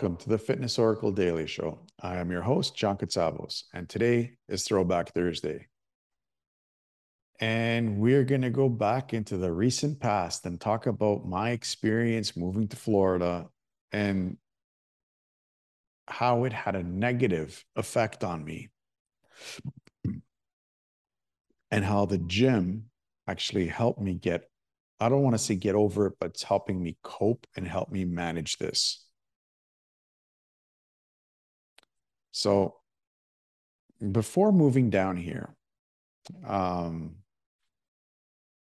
Welcome to the Fitness Oracle Daily Show. I am your host, John Katsavos, and today is Throwback Thursday. And we're going to go back into the recent past and talk about my experience moving to Florida and how it had a negative effect on me. And how the gym actually helped me get, I don't want to say get over it, but it's helping me cope and help me manage this. So before moving down here, um,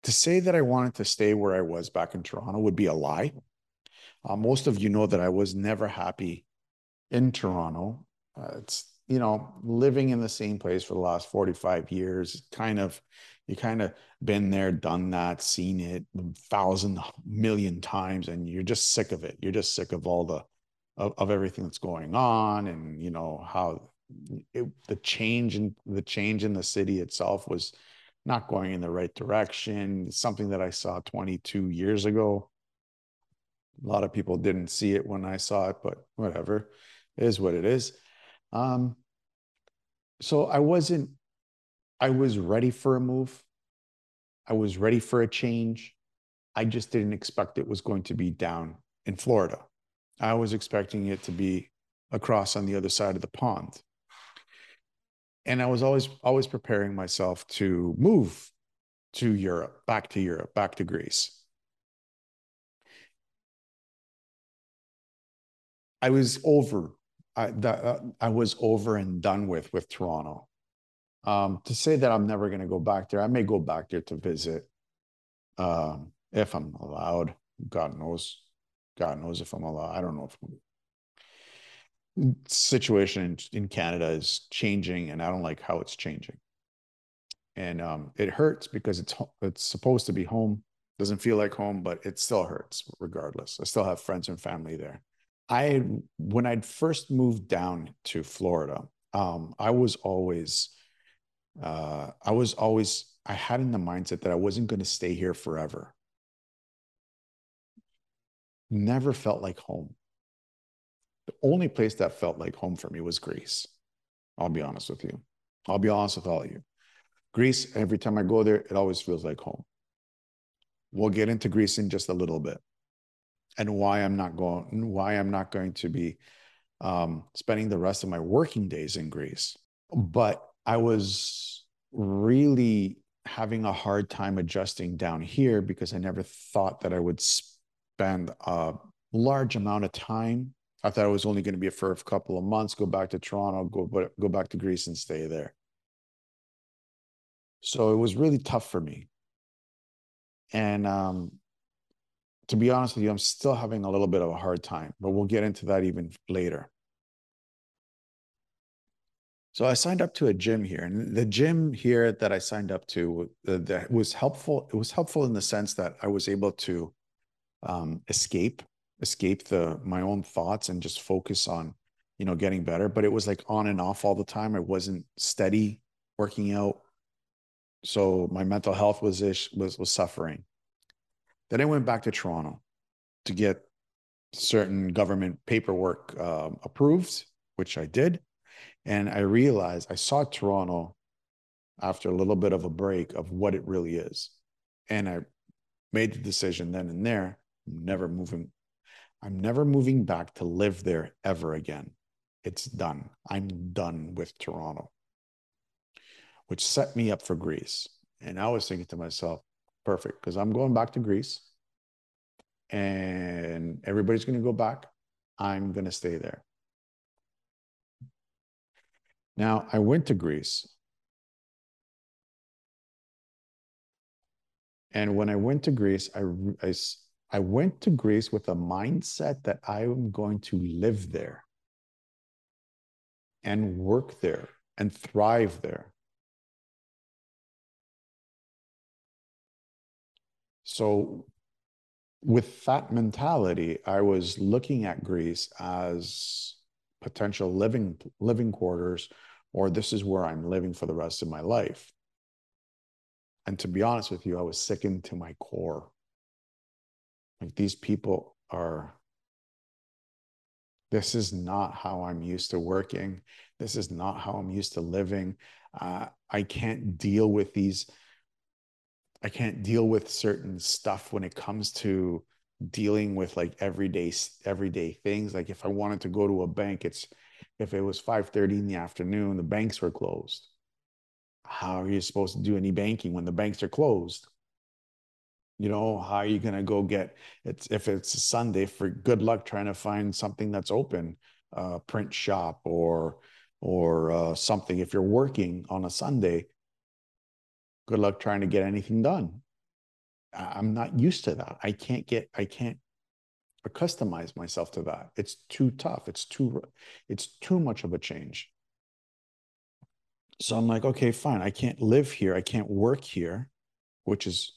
to say that I wanted to stay where I was back in Toronto would be a lie. Uh, most of you know that I was never happy in Toronto. Uh, it's you know living in the same place for the last 45 years kind of you kind of been there done that seen it a thousand million times and you're just sick of it you're just sick of all the of, of everything that's going on and you know how it, the change in the change in the city itself was not going in the right direction. Something that i saw 22 years ago. A lot of people didn't see it when i saw it but whatever. It is what it is. Um, so i wasn't i was ready for a move. I was ready for a change. I just didn't expect it was going to be down in florida I was expecting it to be across on the other side of the pond. And I was always always preparing myself to move to Europe, back to Europe, back to Greece. I was over. I, that, I was over and done with with Toronto. Um, to say that I'm never going to go back there, I may go back there to visit um, if I'm allowed. God knows. God knows if I'm allowed. I don't know if situation in, in Canada is changing, and I don't like how it's changing. And um, it hurts because it's it's supposed to be home. Doesn't feel like home, but it still hurts regardless. I still have friends and family there. I when I'd first moved down to Florida, um, I was always, uh, I was always, I had in the mindset that I wasn't going to stay here forever never felt like home. The only place that felt like home for me was Greece. I'll be honest with you. I'll be honest with all of you. Greece, every time I go there, it always feels like home. We'll get into Greece in just a little bit and why I'm not going, why I'm not going to be um, spending the rest of my working days in Greece. But I was really having a hard time adjusting down here because I never thought that I would spend a large amount of time. I thought it was only going to be for a couple of months, go back to Toronto, go, go back to Greece and stay there. So it was really tough for me. And um, to be honest with you, I'm still having a little bit of a hard time, but we'll get into that even later. So I signed up to a gym here, and the gym here that I signed up to uh, that was helpful. It was helpful in the sense that I was able to um, escape escape the my own thoughts and just focus on you know getting better. But it was like on and off all the time. I wasn't steady working out. So my mental health was ish, was was suffering. Then i went back to toronto to get certain government paperwork um, approved which i did. And i realized i saw toronto after a little bit of a break of what it really is. And i made the decision then and there Never moving. I'm never moving back to live there ever again. It's done. I'm done with Toronto, which set me up for Greece. And I was thinking to myself, perfect, because I'm going back to Greece and everybody's going to go back. I'm going to stay there. Now, I went to Greece. And when I went to Greece, I, I, I went to Greece with a mindset that I am going to live there and work there and thrive there. So, with that mentality, I was looking at Greece as potential living living quarters, or this is where I'm living for the rest of my life. And to be honest with you, I was sickened to my core like these people are This is not how I'm used to working. This is not how I'm used to living. Uh, I can't deal with these. I can't deal with certain stuff when it comes to dealing with like everyday everyday things. Like if I wanted to go to a bank, it's if it was 5:30 in the afternoon, the banks were closed. How are you supposed to do any banking when the banks are closed? You know, how are you going to go get it's if it's a Sunday for good luck trying to find something that's open, uh, print shop or or uh, something. If you're working on a Sunday, good luck trying to get anything done. I'm not used to that. I can't get, I can't accustomize myself to that. It's too tough. It's too, it's too much of a change. So I'm like, okay, fine. I can't live here. I can't work here, which is,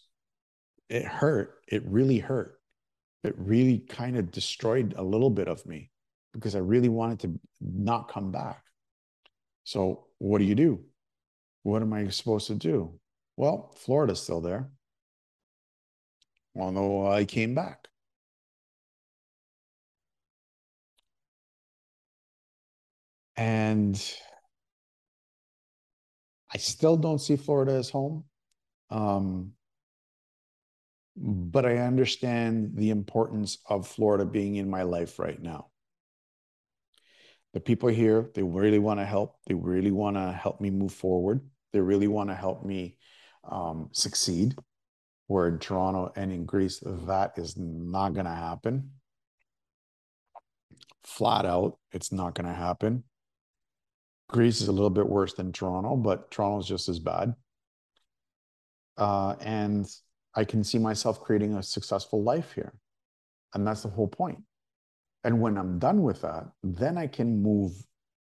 it hurt. It really hurt. It really kind of destroyed a little bit of me because I really wanted to not come back. So what do you do? What am I supposed to do? Well, Florida's still there. Although I came back. And I still don't see Florida as home. Um, but I understand the importance of Florida being in my life right now. The people here, they really want to help. They really want to help me move forward. They really want to help me um, succeed. Where in Toronto and in Greece, that is not going to happen. Flat out, it's not going to happen. Greece is a little bit worse than Toronto, but Toronto is just as bad. Uh, and I can see myself creating a successful life here. And that's the whole point. And when I'm done with that, then I can move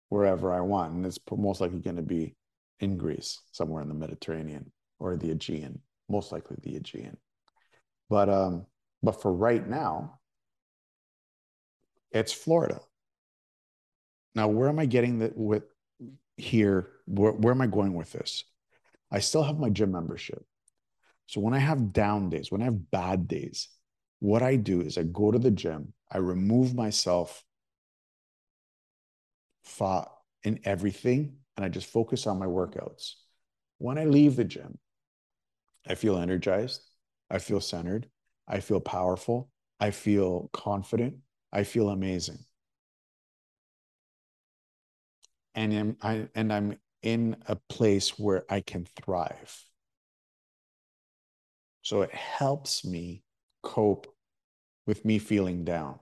wherever I want. And it's most likely going to be in Greece, somewhere in the Mediterranean or the Aegean, most likely the Aegean. But um, but for right now, it's Florida. Now, where am I getting that with here? Where, where am I going with this? I still have my gym membership. So when I have down days, when I have bad days, what I do is I go to the gym, I remove myself in everything, and I just focus on my workouts. When I leave the gym, I feel energized, I feel centered, I feel powerful, I feel confident, I feel amazing. And I'm, I, and I'm in a place where I can thrive. So it helps me cope with me feeling down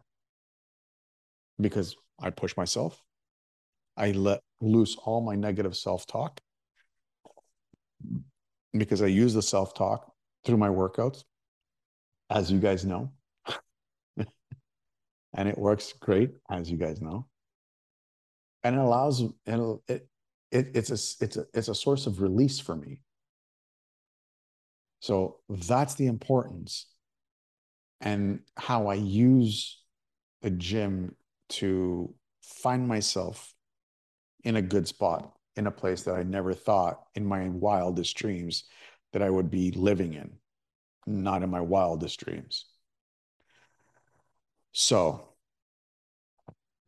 because I push myself. I let loose all my negative self talk because I use the self talk through my workouts, as you guys know. and it works great, as you guys know. And it allows it, it it's a it's a it's a source of release for me. So that's the importance and how I use the gym to find myself in a good spot, in a place that I never thought in my wildest dreams that I would be living in, not in my wildest dreams. So,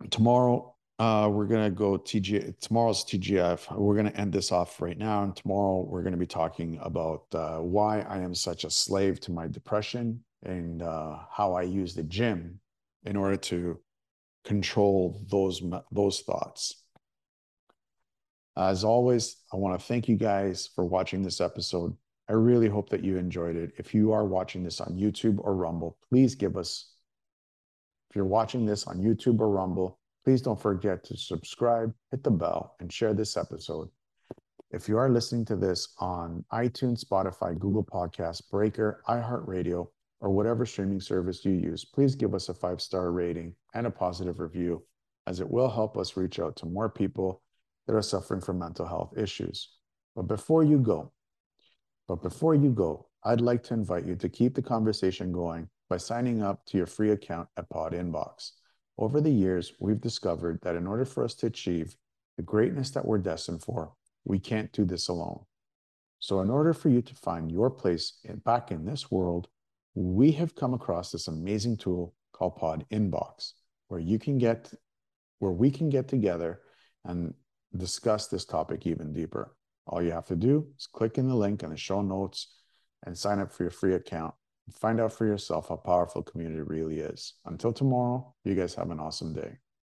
tomorrow, uh, we're going to go TG. Tomorrow's TGF. We're going to end this off right now. And tomorrow, we're going to be talking about uh, why I am such a slave to my depression and uh, how I use the gym in order to control those those thoughts. As always, I want to thank you guys for watching this episode. I really hope that you enjoyed it. If you are watching this on YouTube or Rumble, please give us. If you're watching this on YouTube or Rumble, please don't forget to subscribe, hit the bell, and share this episode. If you are listening to this on iTunes, Spotify, Google Podcasts, Breaker, iHeartRadio, or whatever streaming service you use, please give us a five star rating and a positive review, as it will help us reach out to more people that are suffering from mental health issues. But before you go, but before you go, I'd like to invite you to keep the conversation going by signing up to your free account at Pod Inbox. Over the years, we've discovered that in order for us to achieve the greatness that we're destined for, we can't do this alone. So, in order for you to find your place in, back in this world, we have come across this amazing tool called Pod Inbox, where you can get where we can get together and discuss this topic even deeper. All you have to do is click in the link in the show notes and sign up for your free account. Find out for yourself how powerful community really is. Until tomorrow, you guys have an awesome day.